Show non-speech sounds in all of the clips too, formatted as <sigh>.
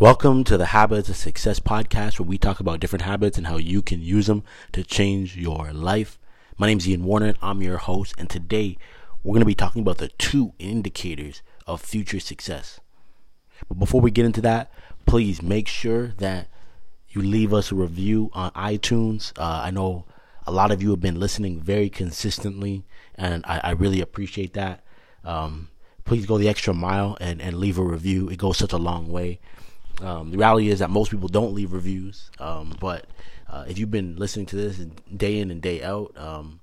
Welcome to the Habits of Success podcast, where we talk about different habits and how you can use them to change your life. My name is Ian Warner, and I'm your host. And today we're going to be talking about the two indicators of future success. But before we get into that, please make sure that you leave us a review on iTunes. Uh, I know a lot of you have been listening very consistently, and I, I really appreciate that. Um, please go the extra mile and, and leave a review. It goes such a long way. Um, the reality is that most people don't leave reviews, um, but uh, if you've been listening to this day in and day out, um,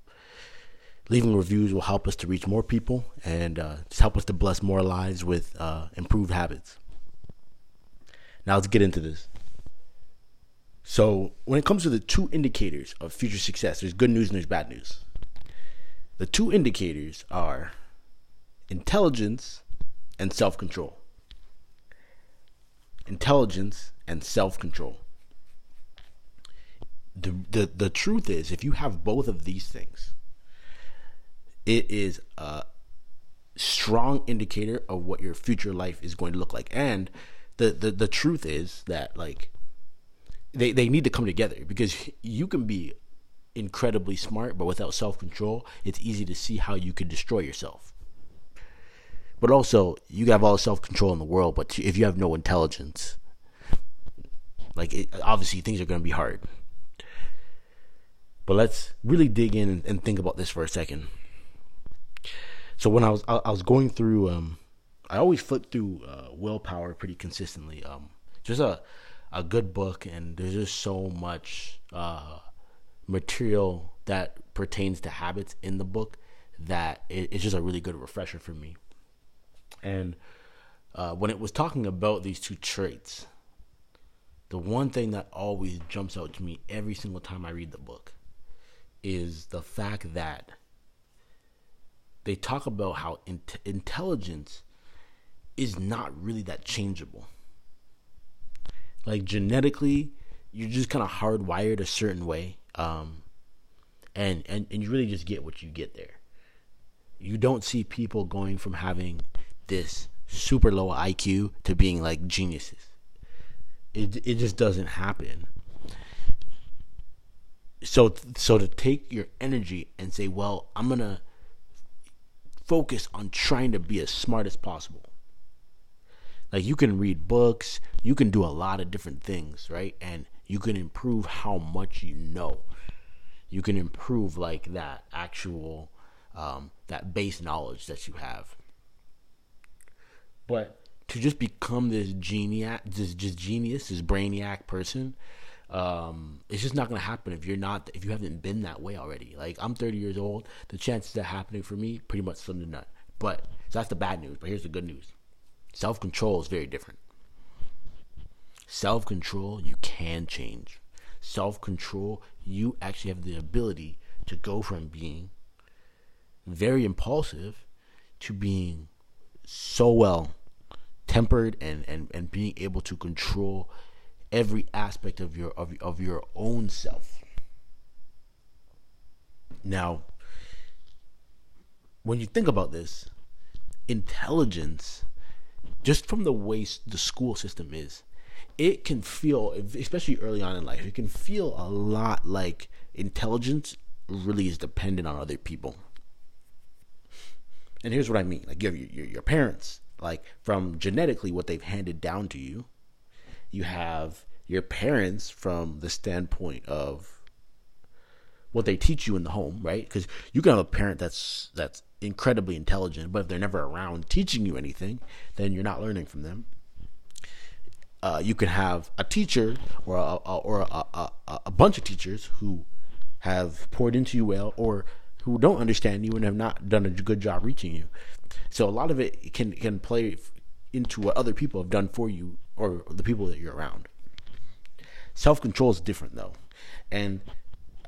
leaving reviews will help us to reach more people and uh, just help us to bless more lives with uh, improved habits. Now let's get into this. So, when it comes to the two indicators of future success, there's good news and there's bad news. The two indicators are intelligence and self control intelligence, and self control. The, the, the truth is, if you have both of these things, it is a strong indicator of what your future life is going to look like. And the, the, the truth is that, like, they, they need to come together because you can be incredibly smart, but without self control, it's easy to see how you could destroy yourself. But also, you have all the self control in the world, but if you have no intelligence, like it, obviously things are going to be hard. But let's really dig in and, think about this for a second. So when I was I, I was going through, um, I always flip through uh, Willpower pretty consistently. Um, just a a good book, and there's just so much uh, material that pertains to habits in the book that it, it's just a really good refresher for me. And uh, when it was talking about these two traits, the one thing that always jumps out to me every single time I read the book is the fact that they talk about how in- intelligence is not really that changeable. Like genetically, you're just kind of hardwired a certain way, um, and and and you really just get what you get there. You don't see people going from having this super low IQ to being like geniuses. It it just doesn't happen. So so to take your energy and say, well, I'm gonna focus on trying to be as smart as possible. Like you can read books, you can do a lot of different things, right? And you can improve how much you know. You can improve like that actual um, that base knowledge that you have. But to just become this genius, this just genius, this brainiac person, um, it's just not gonna happen if you're not if you haven't been that way already. Like I'm 30 years old, the chances of that happening for me pretty much slim to none. But so that's the bad news. But here's the good news: self control is very different. Self control, you can change. Self control, you actually have the ability to go from being very impulsive to being so well tempered and, and, and being able to control every aspect of your of, of your own self. Now, when you think about this, intelligence, just from the way the school system is, it can feel, especially early on in life, it can feel a lot like intelligence really is dependent on other people. And here's what I mean: like your, your, your parents, like from genetically what they've handed down to you. You have your parents from the standpoint of what they teach you in the home, right? Because you can have a parent that's that's incredibly intelligent, but if they're never around teaching you anything, then you're not learning from them. Uh, you can have a teacher or a, or a, a, a bunch of teachers who have poured into you well, or who don't understand you and have not done a good job reaching you. So a lot of it can can play into what other people have done for you or the people that you're around. Self control is different though, and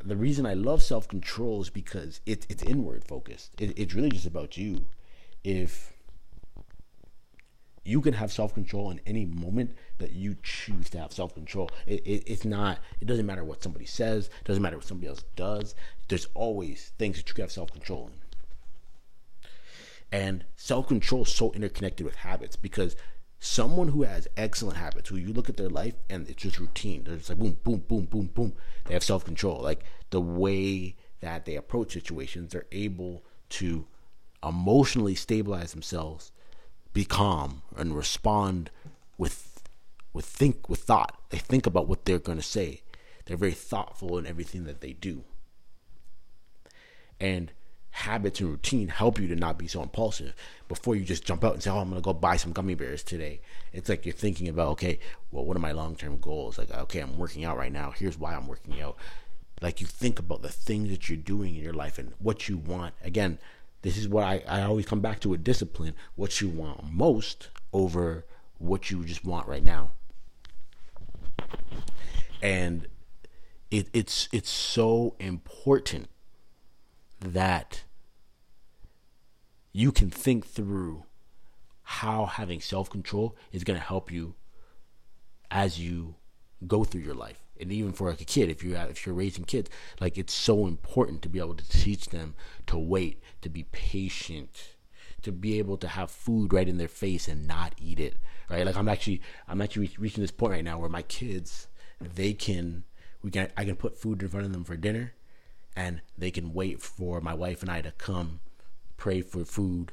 the reason I love self control is because it's it's inward focused. It, it's really just about you. If you can have self control in any moment that you choose to have self control. It, it, it's not. It doesn't matter what somebody says. It doesn't matter what somebody else does. There's always things that you can have self control in. And self control is so interconnected with habits because someone who has excellent habits, who you look at their life and it's just routine. They're just like boom, boom, boom, boom, boom. They have self control. Like the way that they approach situations, they're able to emotionally stabilize themselves, be calm, and respond with with think with thought. They think about what they're going to say. They're very thoughtful in everything that they do. And habits and routine help you to not be so impulsive before you just jump out and say, "Oh, I'm gonna go buy some gummy bears today." It's like you're thinking about, okay, well, what are my long-term goals? Like, okay, I'm working out right now. Here's why I'm working out. Like you think about the things that you're doing in your life and what you want. Again, this is what I, I always come back to with discipline. What you want most over what you just want right now. And it, it's it's so important that you can think through how having self control is going to help you as you go through your life. And even for like a kid, if you're if you're raising kids, like it's so important to be able to teach them to wait, to be patient, to be able to have food right in their face and not eat it. Right? Like I'm actually I'm actually reaching this point right now where my kids they can we can I can put food in front of them for dinner and they can wait for my wife and I to come pray for food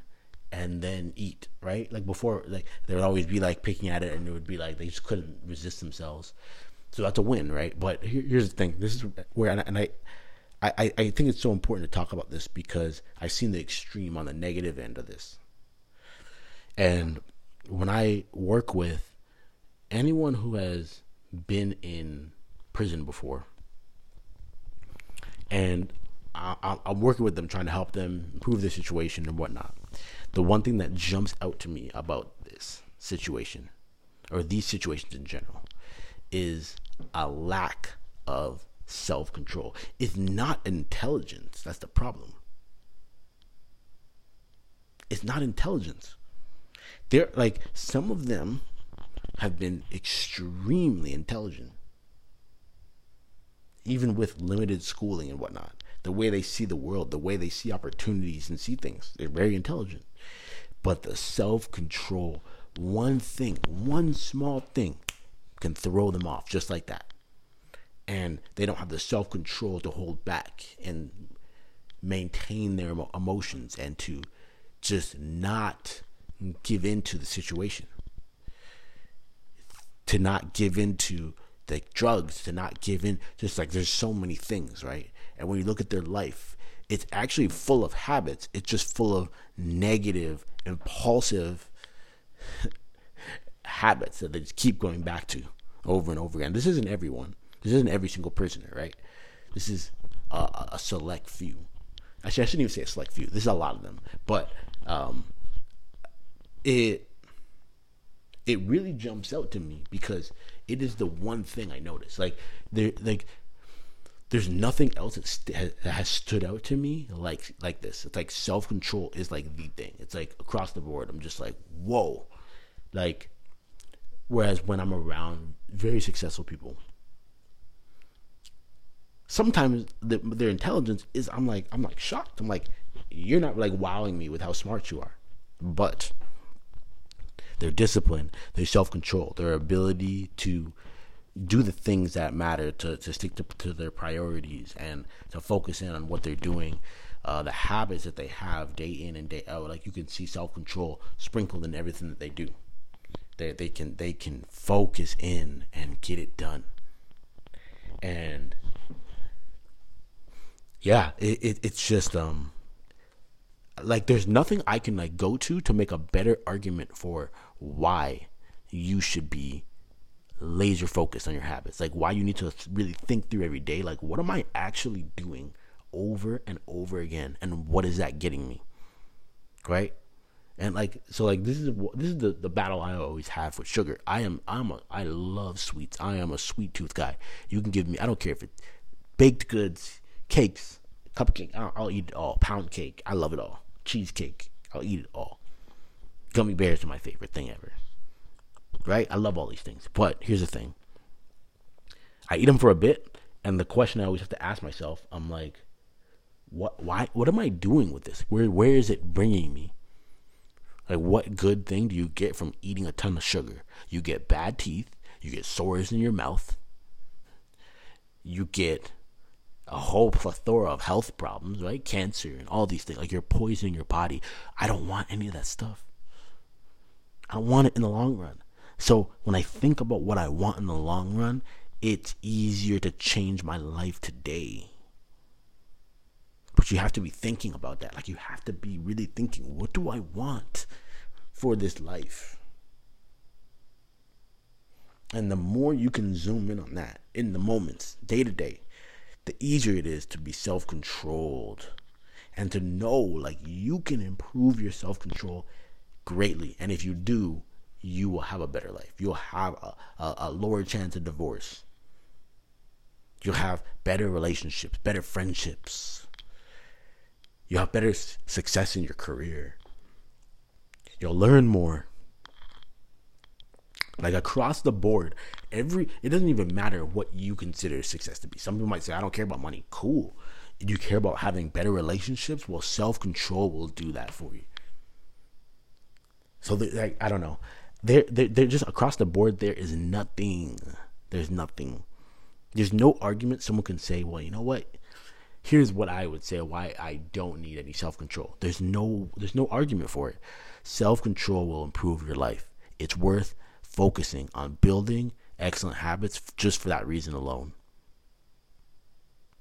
and then eat, right? Like before, like there would always be like picking at it, and it would be like they just couldn't resist themselves. So that's a win, right? But here, here's the thing: this is where, and I, I, I think it's so important to talk about this because I've seen the extreme on the negative end of this. And when I work with anyone who has been in prison before, and I, am working with them, trying to help them improve their situation and whatnot. The one thing that jumps out to me about this situation, or these situations in general, is a lack of self control. It's not intelligence that's the problem. It's not intelligence. They're like some of them have been extremely intelligent, even with limited schooling and whatnot the way they see the world, the way they see opportunities and see things. They're very intelligent. But the self control, one thing, one small thing can throw them off just like that. And they don't have the self control to hold back and maintain their emotions and to just not give in to the situation. To not give in to the drugs, to not give in. Just like there's so many things, right? And when you look at their life, it's actually full of habits. It's just full of negative, impulsive <laughs> habits that they just keep going back to over and over again. This isn't everyone. This isn't every single prisoner, right? This is a, a select few. Actually, I shouldn't even say a select few. This is a lot of them, but um, it it really jumps out to me because it is the one thing I notice. Like there, like there's nothing else that, st- that has stood out to me like like this. It's like self control is like the thing. It's like across the board. I'm just like whoa, like. Whereas when I'm around very successful people, sometimes the, their intelligence is I'm like I'm like shocked. I'm like you're not like wowing me with how smart you are, but their discipline, their self control, their ability to do the things that matter to, to stick to, to their priorities and to focus in on what they're doing uh, the habits that they have day in and day out like you can see self-control sprinkled in everything that they do they, they can they can focus in and get it done and yeah it, it, it's just um like there's nothing i can like go to to make a better argument for why you should be laser focused on your habits. Like why you need to really think through every day. Like what am I actually doing over and over again, and what is that getting me? Right. And like so, like this is this is the, the battle I always have with sugar. I am I'm a I love sweets. I am a sweet tooth guy. You can give me I don't care if it's baked goods, cakes, cupcake. I'll, I'll eat it all. Pound cake. I love it all. Cheesecake. I'll eat it all. Gummy bears are my favorite thing ever right? I love all these things. But here's the thing I eat them for a bit, and the question I always have to ask myself, I'm like, what, why, what am I doing with this? Where, where is it bringing me? Like, what good thing do you get from eating a ton of sugar? You get bad teeth, you get sores in your mouth, you get a whole plethora of health problems, right? Cancer and all these things. Like, you're poisoning your body. I don't want any of that stuff. I don't want it in the long run. So, when I think about what I want in the long run, it's easier to change my life today. But you have to be thinking about that. Like you have to be really thinking, what do I want for this life? And the more you can zoom in on that in the moments, day to day, the easier it is to be self controlled and to know like you can improve your self control greatly. And if you do, you will have a better life. You'll have a, a, a lower chance of divorce. You'll have better relationships, better friendships. You'll have better success in your career. You'll learn more. Like across the board, every it doesn't even matter what you consider success to be. Some people might say, I don't care about money. Cool. You care about having better relationships? Well, self control will do that for you. So, like, I don't know. They're, they're, they're just across the board, there is nothing. There's nothing. There's no argument someone can say, well, you know what? Here's what I would say why I don't need any self control. There's no there's no argument for it. Self control will improve your life. It's worth focusing on building excellent habits just for that reason alone.